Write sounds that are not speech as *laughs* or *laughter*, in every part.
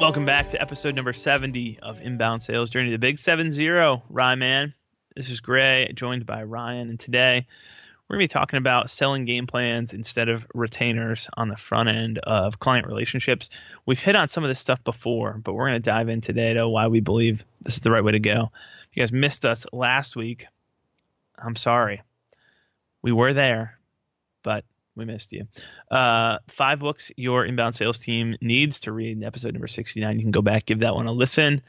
Welcome back to episode number 70 of Inbound Sales Journey, the big 7-0. Ryan, man. This is Greg, joined by Ryan, and today we're going to be talking about selling game plans instead of retainers on the front end of client relationships. We've hit on some of this stuff before, but we're going to dive in today to why we believe this is the right way to go. If you guys missed us last week, I'm sorry. We were there, but we missed you. Uh, five books your inbound sales team needs to read. Episode number 69. You can go back, give that one a listen.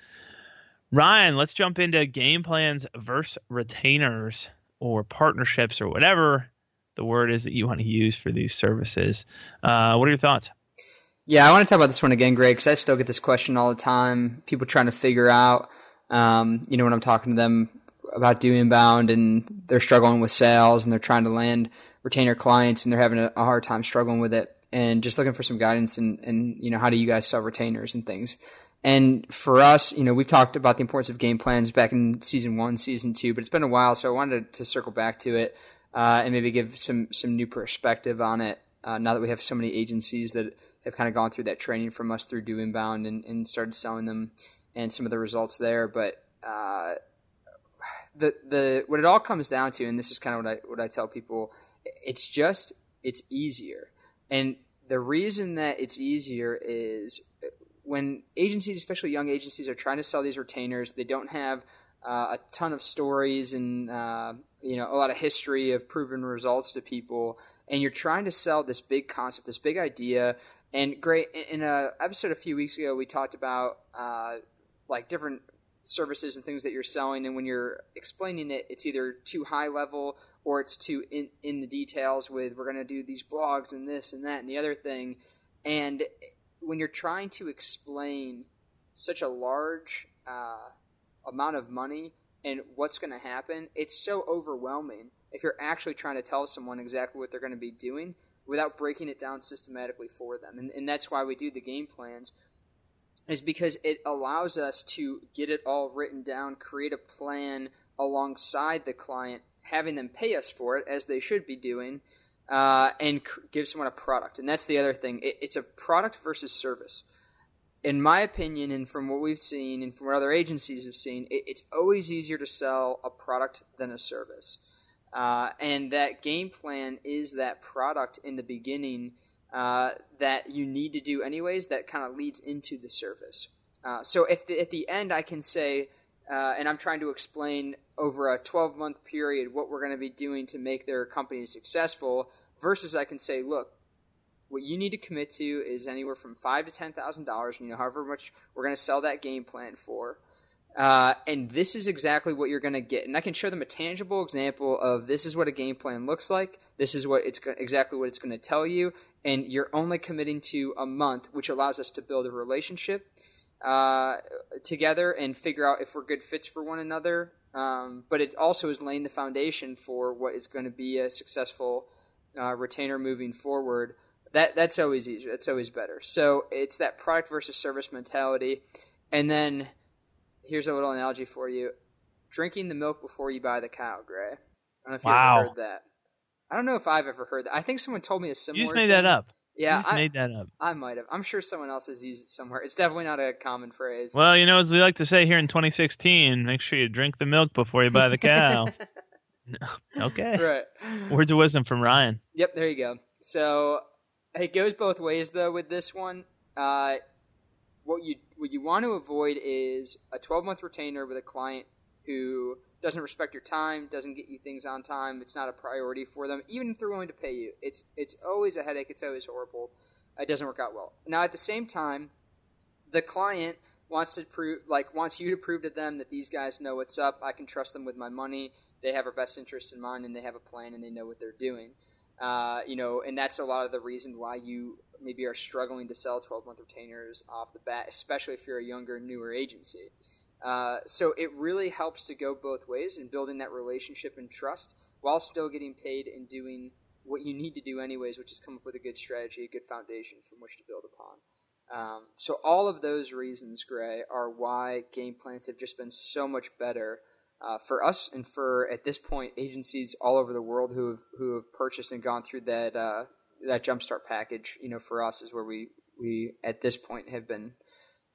Ryan, let's jump into game plans versus retainers or partnerships or whatever the word is that you want to use for these services. Uh, what are your thoughts? Yeah, I want to talk about this one again, Greg, because I still get this question all the time. People trying to figure out, um, you know, when I'm talking to them about doing inbound and they're struggling with sales and they're trying to land retainer clients and they're having a, a hard time struggling with it and just looking for some guidance and, and, you know, how do you guys sell retainers and things. And for us, you know, we've talked about the importance of game plans back in season one, season two, but it's been a while, so I wanted to circle back to it uh, and maybe give some some new perspective on it. Uh, now that we have so many agencies that have kind of gone through that training from us through Do Inbound and, and started selling them, and some of the results there. But uh, the the what it all comes down to, and this is kind of what I what I tell people, it's just it's easier, and the reason that it's easier is when agencies, especially young agencies, are trying to sell these retainers, they don't have uh, a ton of stories and uh, you know a lot of history of proven results to people, and you're trying to sell this big concept, this big idea. And great in a episode a few weeks ago, we talked about uh, like different services and things that you're selling, and when you're explaining it, it's either too high level or it's too in in the details. With we're going to do these blogs and this and that and the other thing, and when you're trying to explain such a large uh, amount of money and what's going to happen, it's so overwhelming if you're actually trying to tell someone exactly what they're going to be doing without breaking it down systematically for them. And, and that's why we do the game plans, is because it allows us to get it all written down, create a plan alongside the client, having them pay us for it as they should be doing uh, and give someone a product. And that's the other thing. It, it's a product versus service. In my opinion, and from what we've seen, and from what other agencies have seen, it, it's always easier to sell a product than a service. Uh, and that game plan is that product in the beginning uh, that you need to do anyways. That kind of leads into the service. Uh, so if the, at the end I can say, uh, and I'm trying to explain over a 12 month period what we're going to be doing to make their company successful, versus I can say, look, what you need to commit to is anywhere from five to ten thousand dollars. You know, however much we're going to sell that game plan for, uh, and this is exactly what you're going to get. And I can show them a tangible example of this is what a game plan looks like. This is what it's exactly what it's going to tell you, and you're only committing to a month, which allows us to build a relationship uh, together and figure out if we're good fits for one another. Um, but it also is laying the foundation for what is going to be a successful uh, retainer moving forward, that that's always easier. That's always better. So it's that product versus service mentality. And then here's a little analogy for you: drinking the milk before you buy the cow. Greg. I don't know if wow. you ever heard that. I don't know if I've ever heard that. I think someone told me a similar. You just made thing. that up. Yeah, you just I made that up. I might have. I'm sure someone else has used it somewhere. It's definitely not a common phrase. Well, you know, as we like to say here in 2016, make sure you drink the milk before you buy the cow. *laughs* okay. Right. Words of wisdom from Ryan. Yep, there you go. So it goes both ways though with this one. Uh, what you what you want to avoid is a 12 month retainer with a client who doesn't respect your time, doesn't get you things on time. It's not a priority for them, even if they're willing to pay you. It's it's always a headache. It's always horrible. It doesn't work out well. Now at the same time, the client wants to prove like wants you to prove to them that these guys know what's up. I can trust them with my money. They have our best interests in mind, and they have a plan, and they know what they're doing. Uh, you know, and that's a lot of the reason why you maybe are struggling to sell 12 month retainers off the bat, especially if you're a younger, newer agency. Uh, so it really helps to go both ways in building that relationship and trust while still getting paid and doing what you need to do anyways, which is come up with a good strategy, a good foundation from which to build upon. Um, so all of those reasons, Greg, are why game plans have just been so much better uh, for us and for at this point agencies all over the world who have who have purchased and gone through that uh, that jumpstart package. You know, for us is where we we at this point have been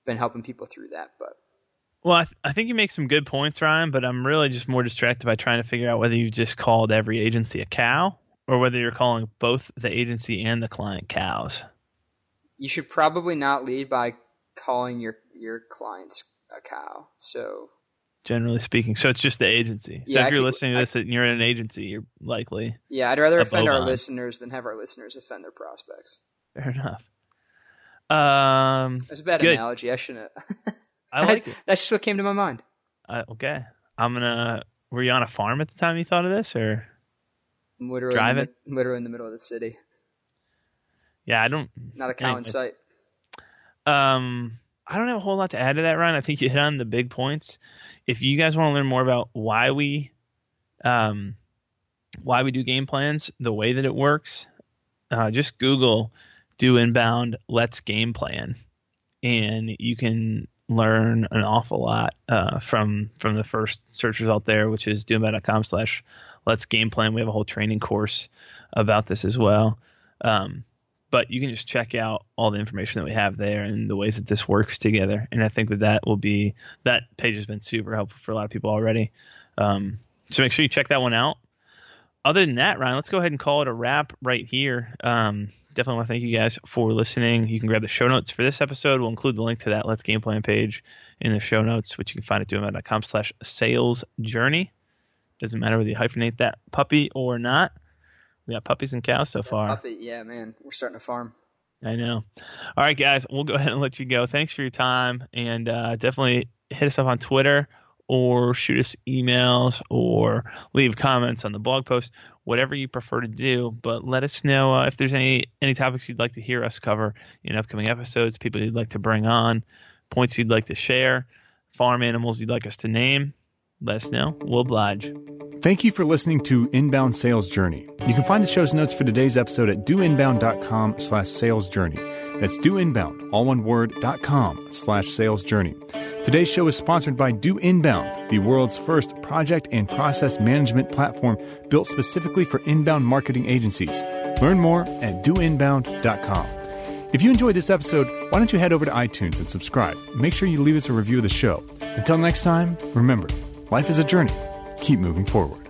been helping people through that. But well, I, th- I think you make some good points, Ryan. But I'm really just more distracted by trying to figure out whether you just called every agency a cow or whether you're calling both the agency and the client cows. You should probably not lead by calling your your clients a cow. So generally speaking. So it's just the agency. So yeah, if you're listening to this I, and you're in an agency, you're likely. Yeah, I'd rather offend our listeners than have our listeners offend their prospects. Fair enough. Um, That's a bad good. analogy. I shouldn't. *laughs* I like it. That's just what came to my mind. Uh, okay, I'm gonna. Were you on a farm at the time you thought of this, or? literally driving, in the, literally in the middle of the city. Yeah, I don't. Not a cow in sight. Um, I don't have a whole lot to add to that, Ryan. I think you hit on the big points. If you guys want to learn more about why we, um, why we do game plans, the way that it works, uh, just Google "do inbound let's game plan," and you can learn an awful lot uh, from from the first search result there, which is doinbound.com slash let's game plan. We have a whole training course about this as well. Um, but you can just check out all the information that we have there and the ways that this works together. And I think that that will be that page has been super helpful for a lot of people already. Um, so make sure you check that one out. Other than that, Ryan, let's go ahead and call it a wrap right here. Um, definitely want to thank you guys for listening. You can grab the show notes for this episode. We'll include the link to that Let's Game Plan page in the show notes, which you can find at doinbound.com slash sales journey. Doesn't matter whether you hyphenate that puppy or not. We got puppies and cows so far. Puppy, yeah, man, we're starting to farm. I know. All right, guys, we'll go ahead and let you go. Thanks for your time, and uh, definitely hit us up on Twitter or shoot us emails or leave comments on the blog post, whatever you prefer to do. But let us know uh, if there's any any topics you'd like to hear us cover in upcoming episodes, people you'd like to bring on, points you'd like to share, farm animals you'd like us to name let us know. We'll oblige. Thank you for listening to Inbound Sales Journey. You can find the show's notes for today's episode at doinbound.com slash sales journey. That's doinbound, all one word, dot com slash sales journey. Today's show is sponsored by Do Inbound, the world's first project and process management platform built specifically for inbound marketing agencies. Learn more at doinbound.com. If you enjoyed this episode, why don't you head over to iTunes and subscribe? Make sure you leave us a review of the show. Until next time, remember, Life is a journey. Keep moving forward.